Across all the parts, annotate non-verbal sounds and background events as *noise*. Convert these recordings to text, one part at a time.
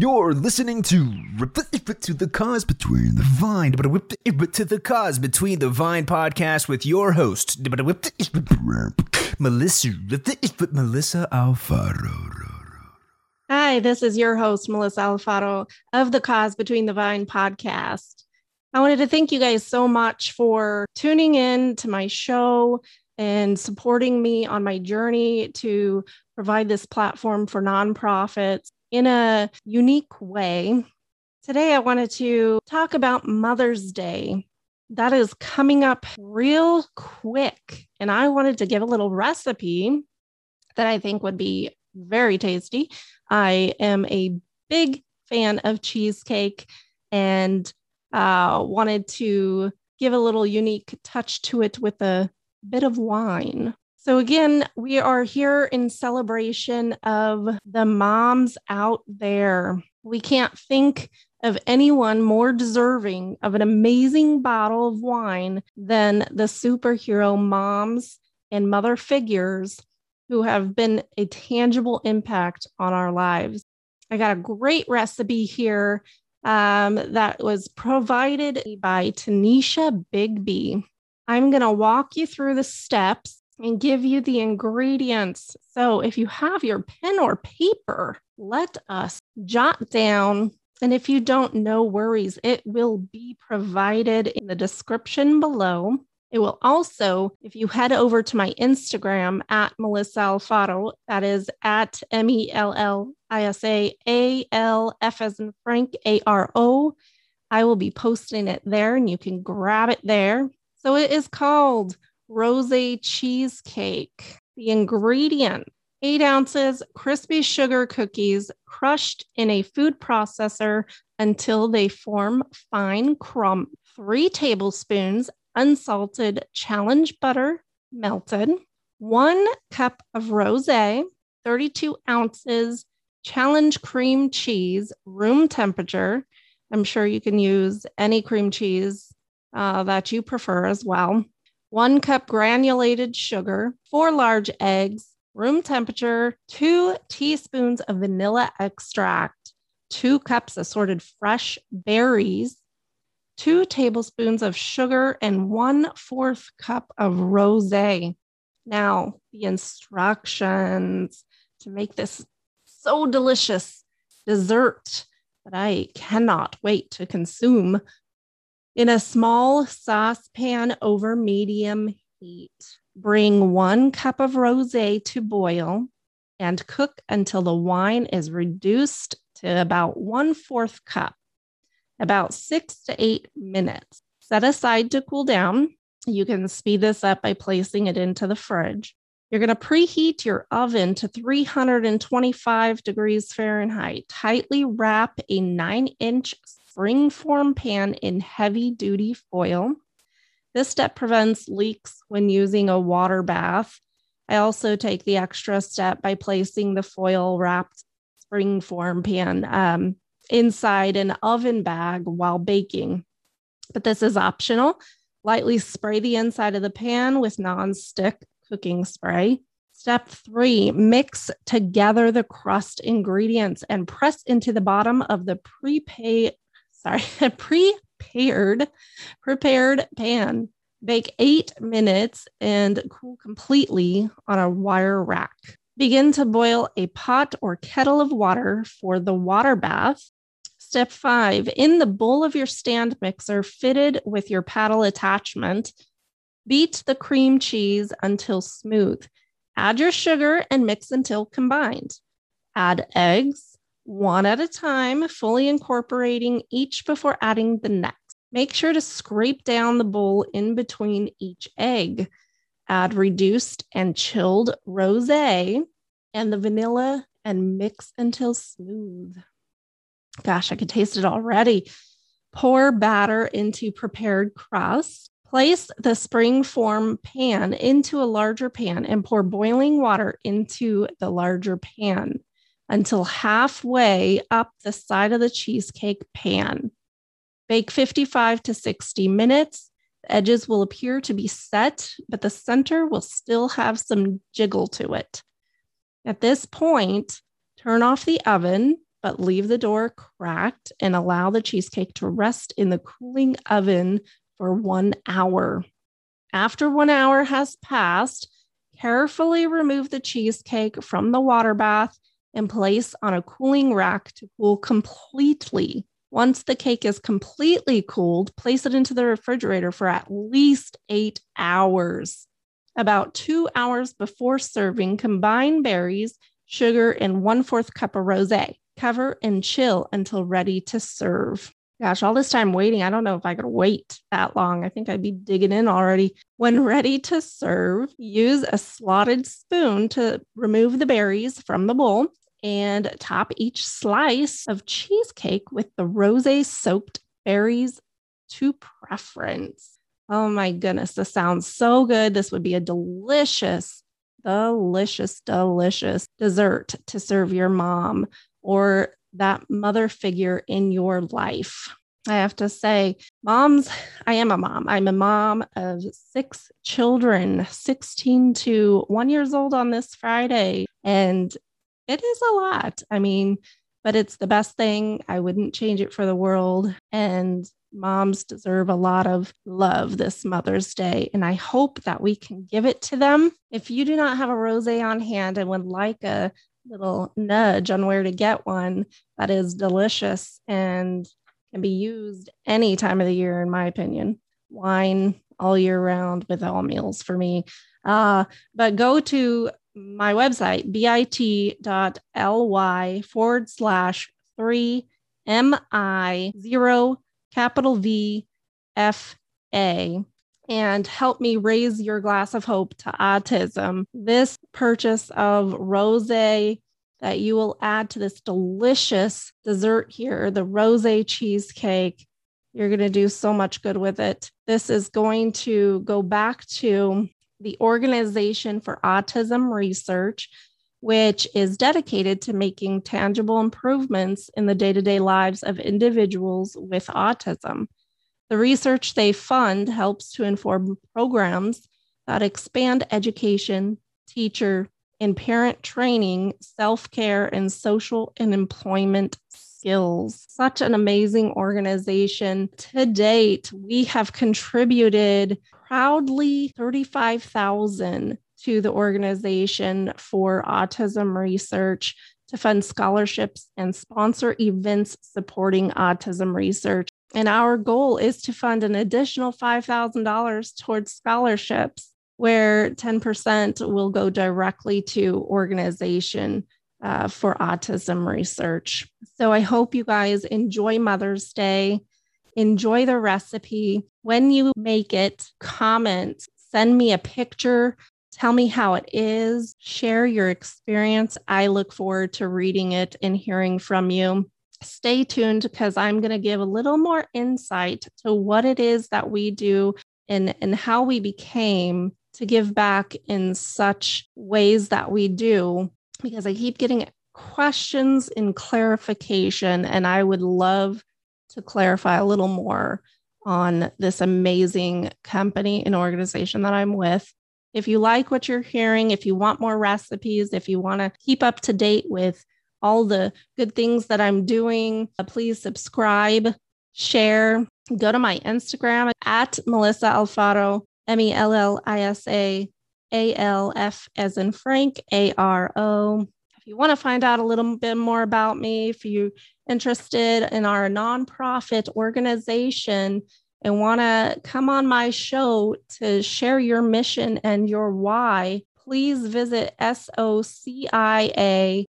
You're listening to to the cause between the vine, but to the cause between the vine podcast with your host Mellisa Mellisa Alfaro. Hi, this is your host Mellisa Alfaro of the Cause Between the Vine podcast. I wanted to thank you guys so much for tuning in to my show and supporting me on my journey to provide this platform for nonprofits in a unique way. Today, I wanted to talk about Mother's Day. That is coming up real quick. And I wanted to give a little recipe that I think would be very tasty. I am a big fan of cheesecake and uh, wanted to give a little unique touch to it with a bit of wine. So, again, we are here in celebration of the moms out there. We can't think of anyone more deserving of an amazing bottle of wine than the superhero moms and mother figures who have been a tangible impact on our lives. I got a great recipe here um, that was provided by Tanisha Bigby. I'm going to walk you through the steps and give you the ingredients. So if you have your pen or paper, let us jot down. And if you don't, no worries, it will be provided in the description below. It will also, if you head over to my Instagram at Mellisa Alfaro, that is at M E L L I S A A L F as in Frank A R O, I will be posting it there and you can grab it there. So it is called rosé cheesecake. The ingredient eight ounces crispy sugar cookies crushed in a food processor until they form fine crumb, three tablespoons unsalted challenge butter melted, one cup of rosé, 32 ounces challenge cream cheese, room temperature. I'm sure you can use any cream cheese uh, that you prefer as well one cup granulated sugar, four large eggs, room temperature, two teaspoons of vanilla extract, two cups assorted fresh berries, two tablespoons of sugar, and one fourth cup of rosé. Now, the instructions to make this so delicious dessert that I cannot wait to consume in a small saucepan over medium heat, bring one cup of rosé to boil and cook until the wine is reduced to about one fourth cup, about six to eight minutes. Set aside to cool down. You can speed this up by placing it into the fridge. You're going to preheat your oven to 325 degrees Fahrenheit. Tightly wrap a nine inch spring form pan in heavy duty foil. This step prevents leaks when using a water bath. I also take the extra step by placing the foil wrapped springform pan um, inside an oven bag while baking. But this is optional. Lightly spray the inside of the pan with non-stick cooking spray. Step three, mix together the crust ingredients and press into the bottom of the pre sorry, a *laughs* prepared prepared pan. Bake eight minutes and cool completely on a wire rack. Begin to boil a pot or kettle of water for the water bath. Step five, in the bowl of your stand mixer fitted with your paddle attachment, beat the cream cheese until smooth. Add your sugar and mix until combined. Add eggs, one at a time, fully incorporating each before adding the next. Make sure to scrape down the bowl in between each egg. Add reduced and chilled rosé and the vanilla and mix until smooth. Gosh, I could taste it already. Pour batter into prepared crust. Place the spring form pan into a larger pan and pour boiling water into the larger pan until halfway up the side of the cheesecake pan. Bake 55 to 60 minutes. The edges will appear to be set, but the center will still have some jiggle to it. At this point, turn off the oven, but leave the door cracked and allow the cheesecake to rest in the cooling oven for one hour. After one hour has passed, carefully remove the cheesecake from the water bath and place on a cooling rack to cool completely. Once the cake is completely cooled, place it into the refrigerator for at least eight hours. About two hours before serving, combine berries, sugar, and one fourth cup of rosé. Cover and chill until ready to serve. Gosh, all this time waiting, I don't know if I could wait that long. I think I'd be digging in already. When ready to serve, use a slotted spoon to remove the berries from the bowl and top each slice of cheesecake with the rosé soaked berries to preference. Oh my goodness, this sounds so good. This would be a delicious, delicious, delicious dessert to serve your mom or that mother figure in your life. I have to say, moms, I am a mom. I'm a mom of six children, 16 to one years old on this Friday. And it is a lot. I mean, but it's the best thing. I wouldn't change it for the world. And moms deserve a lot of love this Mother's Day. And I hope that we can give it to them. If you do not have a rosé on hand and would like a little nudge on where to get one that is delicious and can be used any time of the year, in my opinion, wine all year round with all meals for me. Uh, but go to my website, bit.ly forward slash three MI zero capital V F A and help me raise your glass of hope to autism. This purchase of rosé that you will add to this delicious dessert here, the rosé cheesecake. You're going to do so much good with it. This is going to go back to the Organization for Autism Research, which is dedicated to making tangible improvements in the day to day lives of individuals with autism. The research they fund helps to inform programs that expand education, teacher, and parent training, self care, and social and employment skills. Such an amazing organization. To date, we have contributed proudly 35,000 to the organization for autism research to fund scholarships and sponsor events supporting autism research. And our goal is to fund an additional $5,000 towards scholarships, where 10% will go directly to organization uh, for autism research. So I hope you guys enjoy Mother's Day enjoy the recipe. When you make it, comment, send me a picture, tell me how it is, share your experience. I look forward to reading it and hearing from you. Stay tuned because I'm going to give a little more insight to what it is that we do and, and how we became to give back in such ways that we do because I keep getting questions and clarification, and I would love to clarify a little more on this amazing company and organization that I'm with. If you like what you're hearing, if you want more recipes, if you want to keep up to date with all the good things that I'm doing, uh, please subscribe, share, go to my Instagram at Mellisa Alfaro, M E L L I S A A L F as in Frank, A R O. If you want to find out a little bit more about me, if you're interested in our nonprofit organization and want to come on my show to share your mission and your why, please visit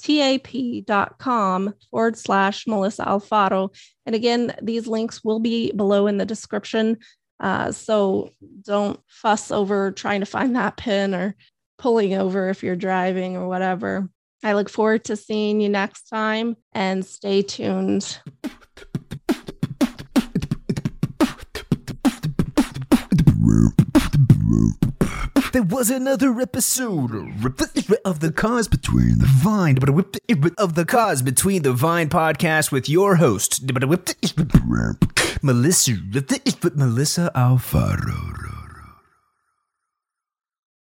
sociatap.com forward slash Mellisa Alfaro. And again, these links will be below in the description. Uh, so don't fuss over trying to find that pin or pulling over if you're driving or whatever. I look forward to seeing you next time and stay tuned. *laughs* There was another episode. Of the Cause Between the Vine, of the Cause Between the Vine podcast with your host, Mellisa, Mellisa Alfaro.